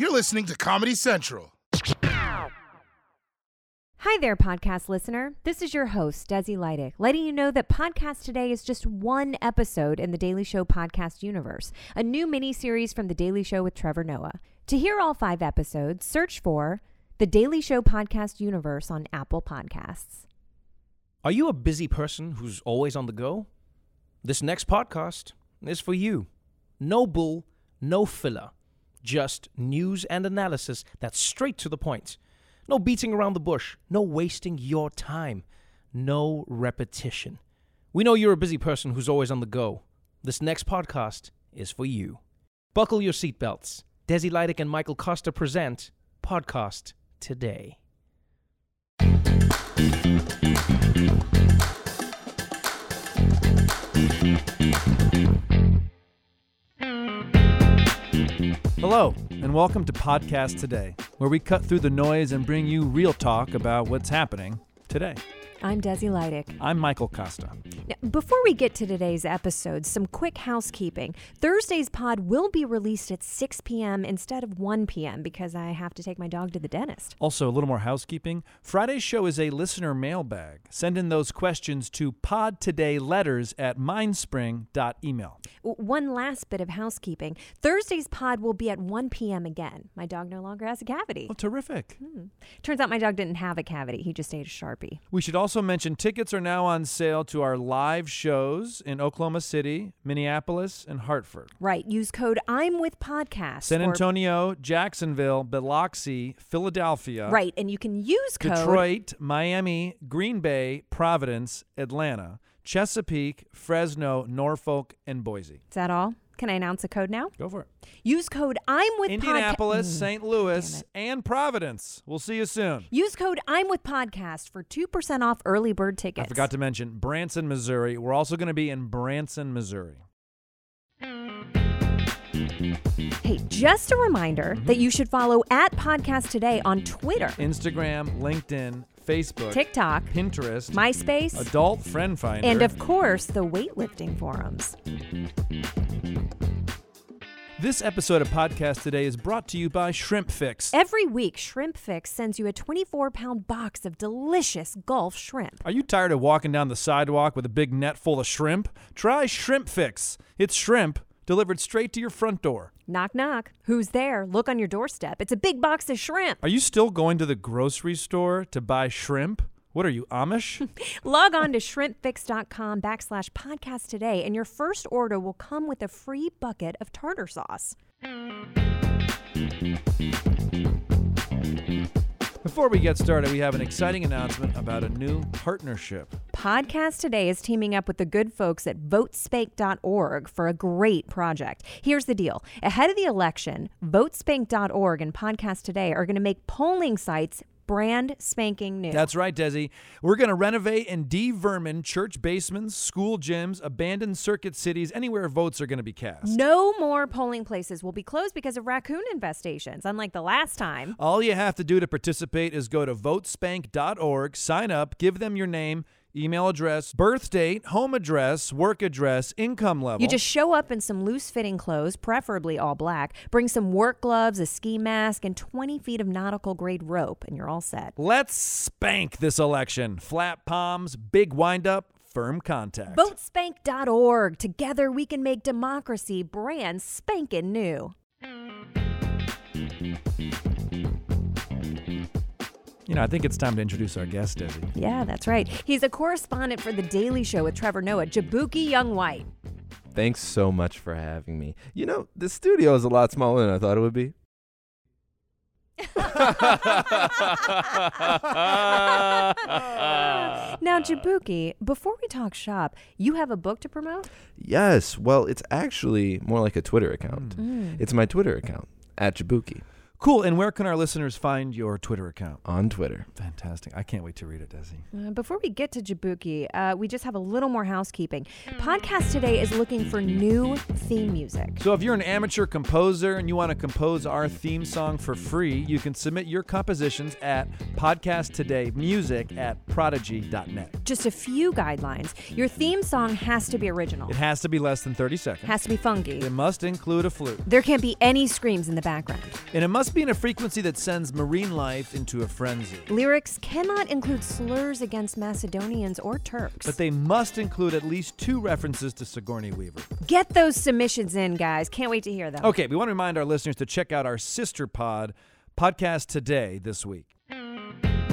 You're listening to Comedy Central. Hi there, podcast listener. This is your host, Desi Lydic, letting you know that Podcast Today is just one episode in the Daily Show podcast universe, a new mini series from The Daily Show with Trevor Noah. To hear all five episodes, search for The Daily Show podcast universe on Apple Podcasts. Are you a busy person who's always on the go? This next podcast is for you. No bull, no filler, just news and analysis that's straight to the point. No beating around the bush, no wasting your time, no repetition. We know you're a busy person who's always on the go. This next podcast is for you. Buckle your seatbelts. Desi Lydic and Michael Kosta present Podcast Today. And welcome to Podcast Today, where we cut through the noise and bring you real talk about what's happening today. I'm Desi Lydic. I'm Michael Kosta. Now, before we get to today's episode, some quick housekeeping. Thursday's pod will be released at 6 p.m. instead of 1 p.m. because I have to take my dog to the dentist. Also, a little more housekeeping. Friday's show is a listener mailbag. Send in those questions to podtodayletters at mindspring.email. One last bit of housekeeping. Thursday's pod will be at 1 p.m. again. My dog no longer has a cavity. Oh, terrific. Hmm. Turns out my dog didn't have a cavity. He just ate a Sharpie. We should also mention tickets are now on sale to our live shows in Oklahoma City, Minneapolis, and Hartford. Right. Use code I'm with podcast. San Antonio, Jacksonville, Biloxi, Philadelphia. Right. And you can use code. Detroit, Miami, Green Bay, Providence, Atlanta, Chesapeake, Fresno, Norfolk, and Boise. Is that all? Can I announce a code now? Go for it. Use code I'm with Indianapolis, podcast. St. Louis, and Providence. We'll see you soon. Use code I'm with podcast for 2% off early bird tickets. I forgot to mention Branson, Missouri. We're also going to be in Branson, Missouri. Hey, just a reminder Mm-hmm. that you should follow at Podcast Today on Twitter, Instagram, LinkedIn, Facebook, TikTok, Pinterest, MySpace, Adult Friend Finder, and of course, the weightlifting forums. This episode of Podcast Today is brought to you by Shrimp Fix. Every week, Shrimp Fix sends you a 24 pound box of delicious Gulf shrimp. Are you tired of walking down the sidewalk with a big net full of shrimp? Try Shrimp Fix. It's shrimp delivered straight to your front door. Knock, knock. Who's there? Look on your doorstep. It's a big box of shrimp. Are you still going to the grocery store to buy shrimp? What are you, Amish? Log on to shrimpfix.com backslash podcast today, and your first order will come with a free bucket of tartar sauce. Before we get started, we have an exciting announcement about a new partnership. Podcast Today is teaming up with the good folks at votespank.org for a great project. Here's the deal ahead of the election, votespank.org and Podcast Today are going to make polling sites brand spanking new. That's right, Desi. We're going to renovate and de-vermin church basements, school gyms, abandoned circuit cities, anywhere votes are going to be cast. no more polling places will be closed because of raccoon infestations, unlike the last time. All you have to do to participate is go to votespank.org, sign up, give them your name, email address, birth date, home address, work address, income level. You just show up in some loose fitting clothes, preferably all black, bring some work gloves, a ski mask, and 20 feet of nautical grade rope, and you're all set. Let's spank this election. Flat palms, big windup, firm contact. Votespank.org. Together we can make democracy brand spanking new. You know, I think it's time to introduce our guest, Desi. Yeah, that's right. He's a correspondent for The Daily Show with Trevor Noah, Jaboukie Young White. Thanks so much for having me. You know, the studio is a lot smaller than I thought it would be. Now, Jaboukie, before we talk shop, you have a book to promote? Yes, well, it's actually more like a Twitter account. Mm. It's my Twitter account at Jaboukie Cool. And where can our listeners find your Twitter account? on Twitter. Fantastic. I can't wait to read it, Desi. Uh, before we get to Jaboukie, uh, we just have a little more housekeeping. Podcast today is looking for new theme music. So if you're an amateur composer and you want to compose our theme song for free, you can submit your compositions at podcasttodaymusic at prodigy.net. Just a few guidelines. Your theme song has to be original, It has to be less than 30 seconds. has to be funky. It must include a flute. There can't be any screams in the background. And it must must be in a frequency that sends marine life into a frenzy. Lyrics cannot include slurs against Macedonians or Turks. But they must include at least two references to Sigourney Weaver. Get those submissions in, guys. Can't wait to hear them. Okay, we want to remind our listeners to check out our sister pod, Podcast Today, this week.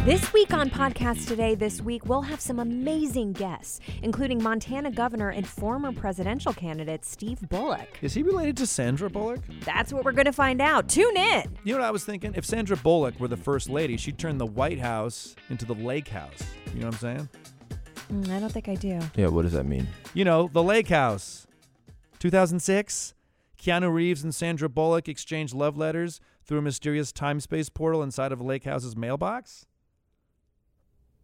This week on Podcast Today, this week, we'll have some amazing guests, including Montana Governor and former presidential candidate Steve Bullock. Is he related to Sandra Bullock? That's what we're going to find out. Tune in. You know what I was thinking? If Sandra Bullock were the first lady, she'd turn the White House into the Lake House. You know what I'm saying? Mm, I don't think I do. Yeah, what does that mean? You know, the Lake House. 2006, Keanu Reeves and Sandra Bullock exchanged love letters through a mysterious time space portal inside of Lake House's mailbox.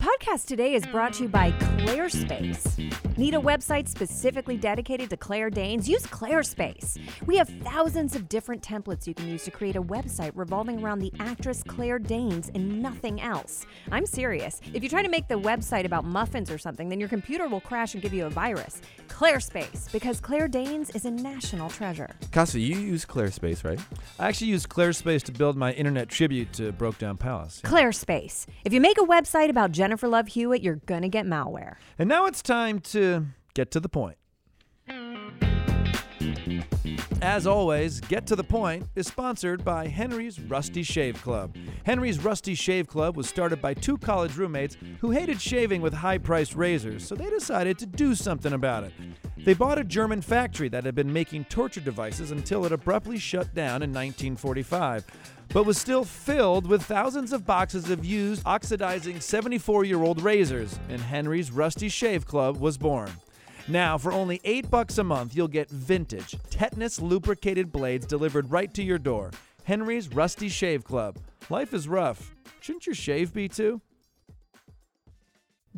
Podcast Today is brought to you by ClearSpace. Need a website specifically dedicated to Claire Danes? Use ClearSpace. We have thousands of different templates you can use to create a website revolving around the actress Claire Danes and nothing else. I'm serious. If you try to make the website about muffins or something, then your computer will crash and give you a virus. ClearSpace, because Claire Danes is a national treasure. Casa, you use ClearSpace, right? I actually used ClearSpace to build my internet tribute to Broke Down Palace. ClearSpace. If you make a website about Jennifer Love Hewitt, you're gonna get malware. And now it's time to get to the point. As always, Get to the Point is sponsored by Henry's Rusty Shave Club. Henry's Rusty Shave Club was started by two college roommates who hated shaving with high priced razors, so they decided to do something about it. They bought a German factory that had been making torture devices until it abruptly shut down in 1945, but was still filled with thousands of boxes of used, oxidizing 74 year old razors, and Henry's Rusty Shave Club was born. Now, for only 8 bucks a month, you'll get vintage, tetanus lubricated blades delivered right to your door. Henry's Rusty Shave Club. Life is rough. Shouldn't your shave be too?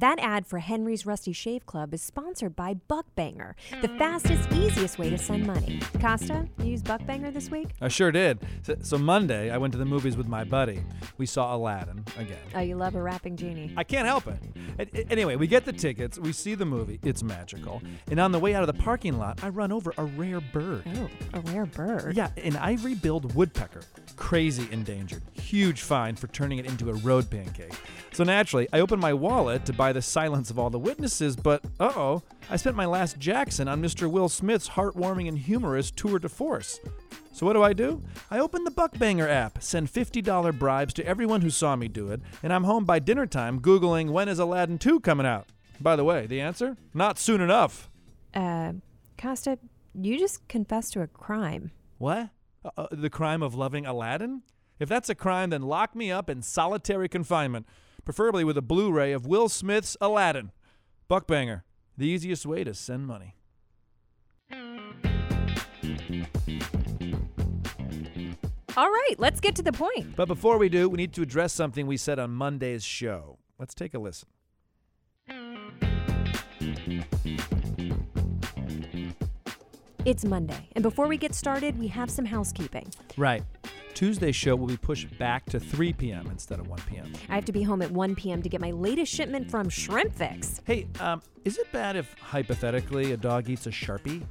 That ad for Henry's Rusty Shave Club is sponsored by Buckbanger, the fastest, easiest way to send money. Kosta, you use Buckbanger this week? I sure did. So, so Monday, I went to the movies with my buddy. We saw Aladdin again. Oh, you love a rapping genie. I can't help it. A- Anyway, we get the tickets, we see the movie, it's magical. And on the way out of the parking lot, I run over a rare bird. Oh, a rare bird. Yeah, an ivory billed woodpecker. Crazy endangered. Huge fine for turning it into a road pancake. So naturally, I open my wallet to buy the silence of all the witnesses, but uh oh, I spent my last Jackson on Mr. Will Smith's heartwarming and humorous tour de force. So what do I do? I open the Buckbanger app, send $50 bribes to everyone who saw me do it, and I'm home by dinner time Googling when is Aladdin 2 coming out? By the way, the answer? Not soon enough. Uh, Kosta, you just confessed to a crime. What? Uh, uh, the crime of loving Aladdin? If that's a crime, then lock me up in solitary confinement, preferably with a Blu ray of Will Smith's Aladdin. Buckbanger, the easiest way to send money. All right, let's get to the point. But before we do, we need to address something we said on Monday's show. Let's take a listen. It's Monday, and before we get started, we have some housekeeping. Right. Tuesday's show will be pushed back to 3 p.m. instead of 1 p.m. I have to be home at 1 p.m. to get my latest shipment from Shrimp Fix. Hey, um, is it bad if hypothetically a dog eats a Sharpie?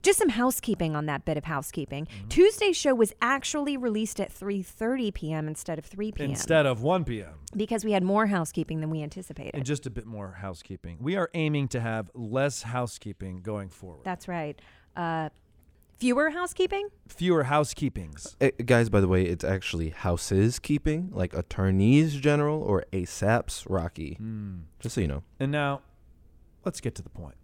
Just some housekeeping on that bit of housekeeping. Tuesday's show was actually released at 3:30 p.m. instead of 3 p.m. Instead of 1 p.m. because we had more housekeeping than we anticipated. And just a bit more housekeeping. We are aiming to have less housekeeping going forward. That's right. Uh, fewer housekeeping? Fewer housekeepings. Eh, guys, by the way, it's actually houses keeping, like attorneys general or ASAP's Rocky. Hmm. Just so you know. And now, let's get to the point.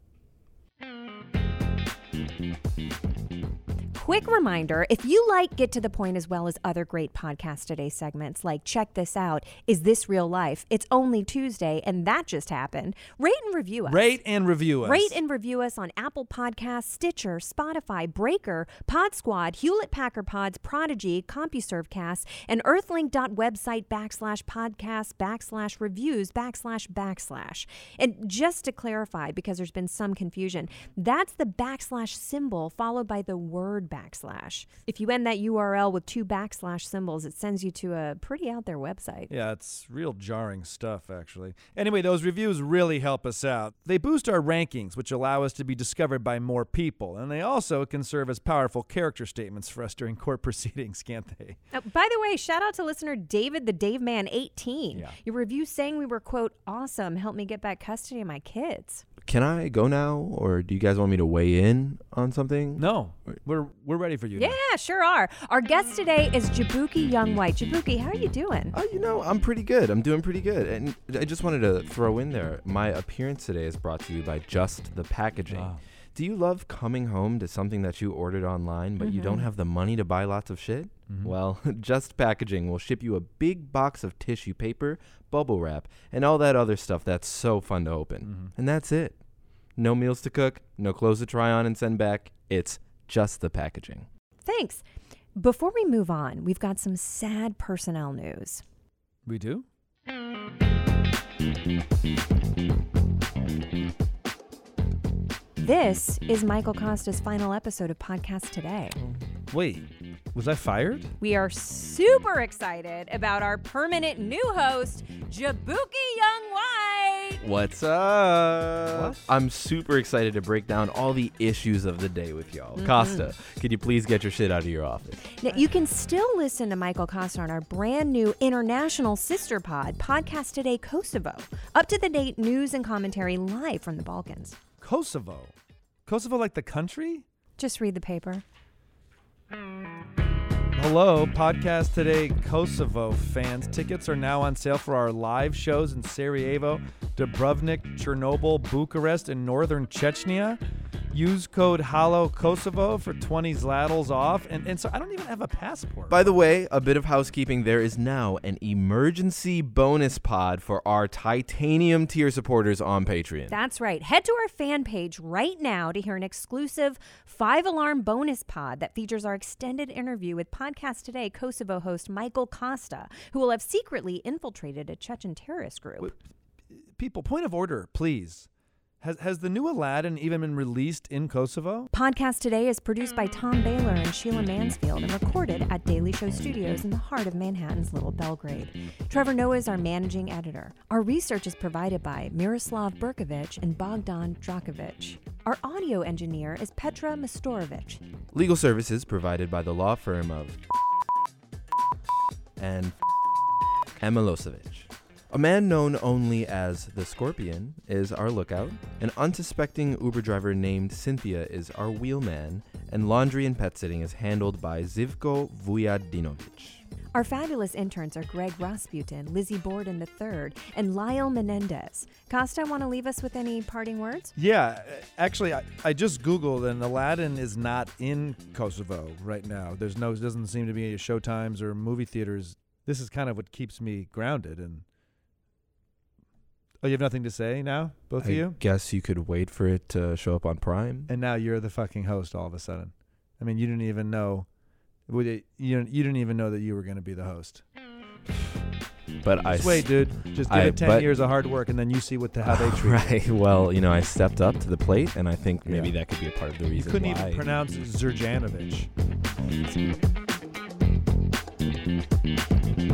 Quick reminder if you like Get to the Point as well as other great Podcast Today segments like Check This Out, Is This Real Life? It's only Tuesday, and that just happened. Rate and review us. Rate and review us. Rate and review us on Apple Podcasts, Stitcher, Spotify, Breaker, Pod Squad, Hewlett Packard Pods, Prodigy, CompuServeCast, and earthlink.website backslash podcast backslash reviews backslash backslash. And just to clarify, because there's been some confusion, that's the backslash symbol followed by the word backslash. If you end that URL with two backslash symbols, it sends you to a pretty out there website. Yeah, it's real jarring stuff, actually. Anyway, those reviews really help us out. They boost our rankings, which allow us to be discovered by more people, and they also can serve as powerful character statements for us during court proceedings, can't they? Oh, by the way, shout out to listener David the Dave Man 18. Yeah. Your review saying we were, quote, awesome, helped me get back custody of my kids. Can I go now, or do you guys want me to weigh in on something? No, we're we're ready for you. now. Yeah, sure are. Our guest today is Jaboukie Young White. Jaboukie, how are you doing? Oh, you know, I'm pretty good. I'm doing pretty good. And I just wanted to throw in there my appearance today is brought to you by Just the Packaging. Wow. Do you love coming home to something that you ordered online, but you don't mm-hmm. have the money to buy lots of shit? Mm-hmm. Well, Just Packaging will ship you a big box of tissue paper, bubble wrap, and all that other stuff that's so fun to open. Mm-hmm. And that's it. No meals to cook, no clothes to try on and send back. It's just the packaging. Thanks. Before we move on, we've got some sad personnel news. We do? This is Michael Kosta's final episode of Podcast Today. Wait, was I fired? We are super excited about our permanent new host, Jaboukie Young White. What's up? What? I'm super excited to break down all the issues of the day with y'all. Mm-hmm. Kosta, could you please get your shit out of your office? Now, you can still listen to Michael Kosta on our brand new international sister pod, Podcast Today Kosovo. Up to the date news and commentary live from the Balkans. Kosovo. Kosovo, like the country? Just read the paper. Hmm. Hello, Podcast Today Kosovo fans. Tickets are now on sale for our live shows in Sarajevo, Dubrovnik, Chernobyl, Bucharest, and northern Chechnya. Use code HOLLOW Kosovo for 20 zlatels off. And, and so I don't even have a passport. By the way, a bit of housekeeping. There is now an emergency bonus pod for our titanium tier supporters on Patreon. That's right. Head to our fan page right now to hear an exclusive five alarm bonus pod that features our extended interview with Podcast Today Kosovo host Michael Kosta, who will have secretly infiltrated a Chechen terrorist group. People, point of order, please. Has, has the new Aladdin even been released in Kosovo? Podcast Today is produced by Tom Baylor and Sheila mm. Mansfield and recorded at Daily Show Studios in the heart of Manhattan's Little Belgrade. Trevor Noah is our managing editor. Our research is provided by Miroslav Berkovich and Bogdan Drakovic. Our audio engineer is Petra Mastorovich. Legal services provided by the law firm of and Emilosevic. A man known only as the Scorpion is our lookout. An unsuspecting Uber driver named Cynthia is our wheelman, and laundry and pet sitting is handled by Zivko Vujadinovic. Our fabulous interns are Greg Rasputin, Lizzie Borden III, and Lyle Menendez. Kosta, want to leave us with any parting words? Yeah, uh, actually, I, I just Googled and Aladdin is not in Kosovo right now. There's no, doesn't seem to be any showtimes or movie theaters. This is kind of what keeps me grounded. And oh, you have nothing to say now, both I of you. I guess you could wait for it to show up on Prime. And now you're the fucking host all of a sudden. I mean, you didn't even know. You you didn't even know that you were going to be the host. But I Just wait, dude. Just give I- it ten but- years of hard work, and then you see what the how they treat. you. right. Well, you know, I stepped up to the plate, and I think maybe Yeah. that could be a part of the reason. You couldn't why. even pronounce Zerjanovic.